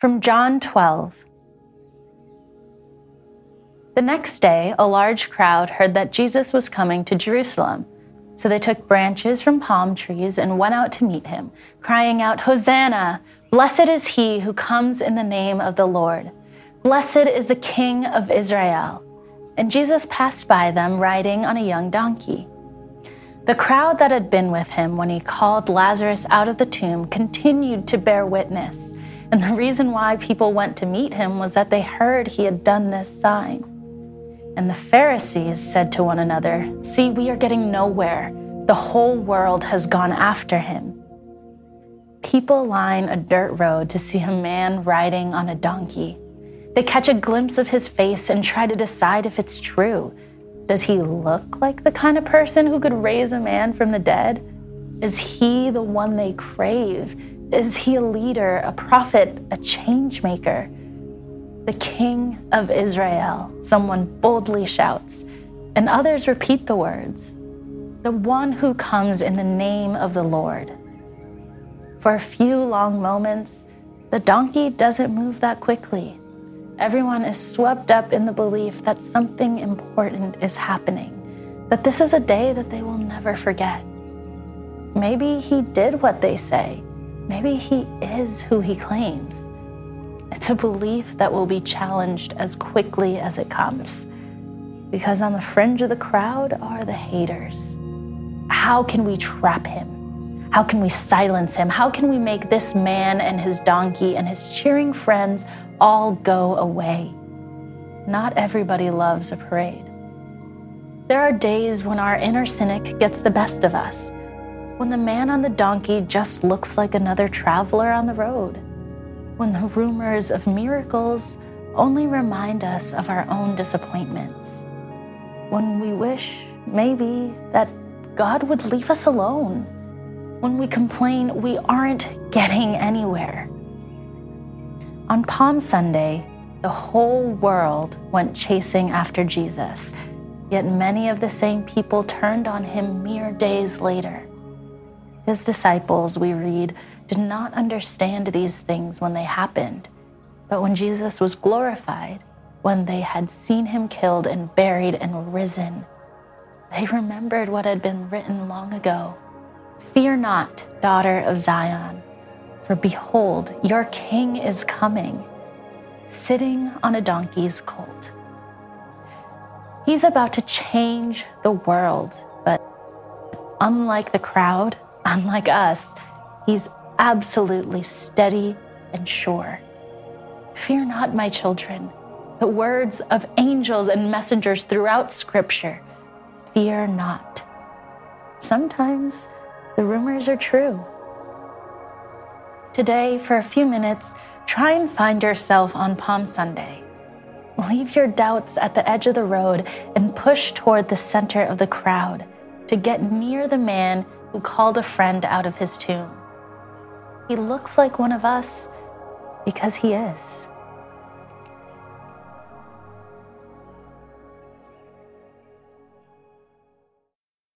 From John 12. The next day, a large crowd heard that Jesus was coming to Jerusalem. So they took branches from palm trees and went out to meet him, crying out, Hosanna! Blessed is he who comes in the name of the Lord. Blessed is the King of Israel. And Jesus passed by them riding on a young donkey. The crowd that had been with him when he called Lazarus out of the tomb continued to bear witness. And the reason why people went to meet him was that they heard he had done this sign. And the Pharisees said to one another, See, we are getting nowhere. The whole world has gone after him. People line a dirt road to see a man riding on a donkey. They catch a glimpse of his face and try to decide if it's true. Does he look like the kind of person who could raise a man from the dead? Is he the one they crave? Is he a leader, a prophet, a change maker? The King of Israel, someone boldly shouts, and others repeat the words The one who comes in the name of the Lord. For a few long moments, the donkey doesn't move that quickly. Everyone is swept up in the belief that something important is happening, that this is a day that they will never forget. Maybe he did what they say. Maybe he is who he claims. It's a belief that will be challenged as quickly as it comes. Because on the fringe of the crowd are the haters. How can we trap him? How can we silence him? How can we make this man and his donkey and his cheering friends all go away? Not everybody loves a parade. There are days when our inner cynic gets the best of us, when the man on the donkey just looks like another traveler on the road when the rumors of miracles only remind us of our own disappointments. When we wish, maybe, that God would leave us alone. When we complain we aren't getting anywhere. On Palm Sunday, the whole world went chasing after Jesus, yet many of the same people turned on him mere days later. His disciples, we read, did not understand these things when they happened. But when Jesus was glorified, when they had seen him killed and buried and risen, they remembered what had been written long ago Fear not, daughter of Zion, for behold, your king is coming, sitting on a donkey's colt. He's about to change the world, but unlike the crowd, unlike us, he's absolutely steady and sure. Fear not, my children. The words of angels and messengers throughout Scripture fear not. Sometimes the rumors are true. Today, for a few minutes, try and find yourself on Palm Sunday. Leave your doubts at the edge of the road and push toward the center of the crowd to get near the man who called a friend out of his tomb. He looks like one of us because he is.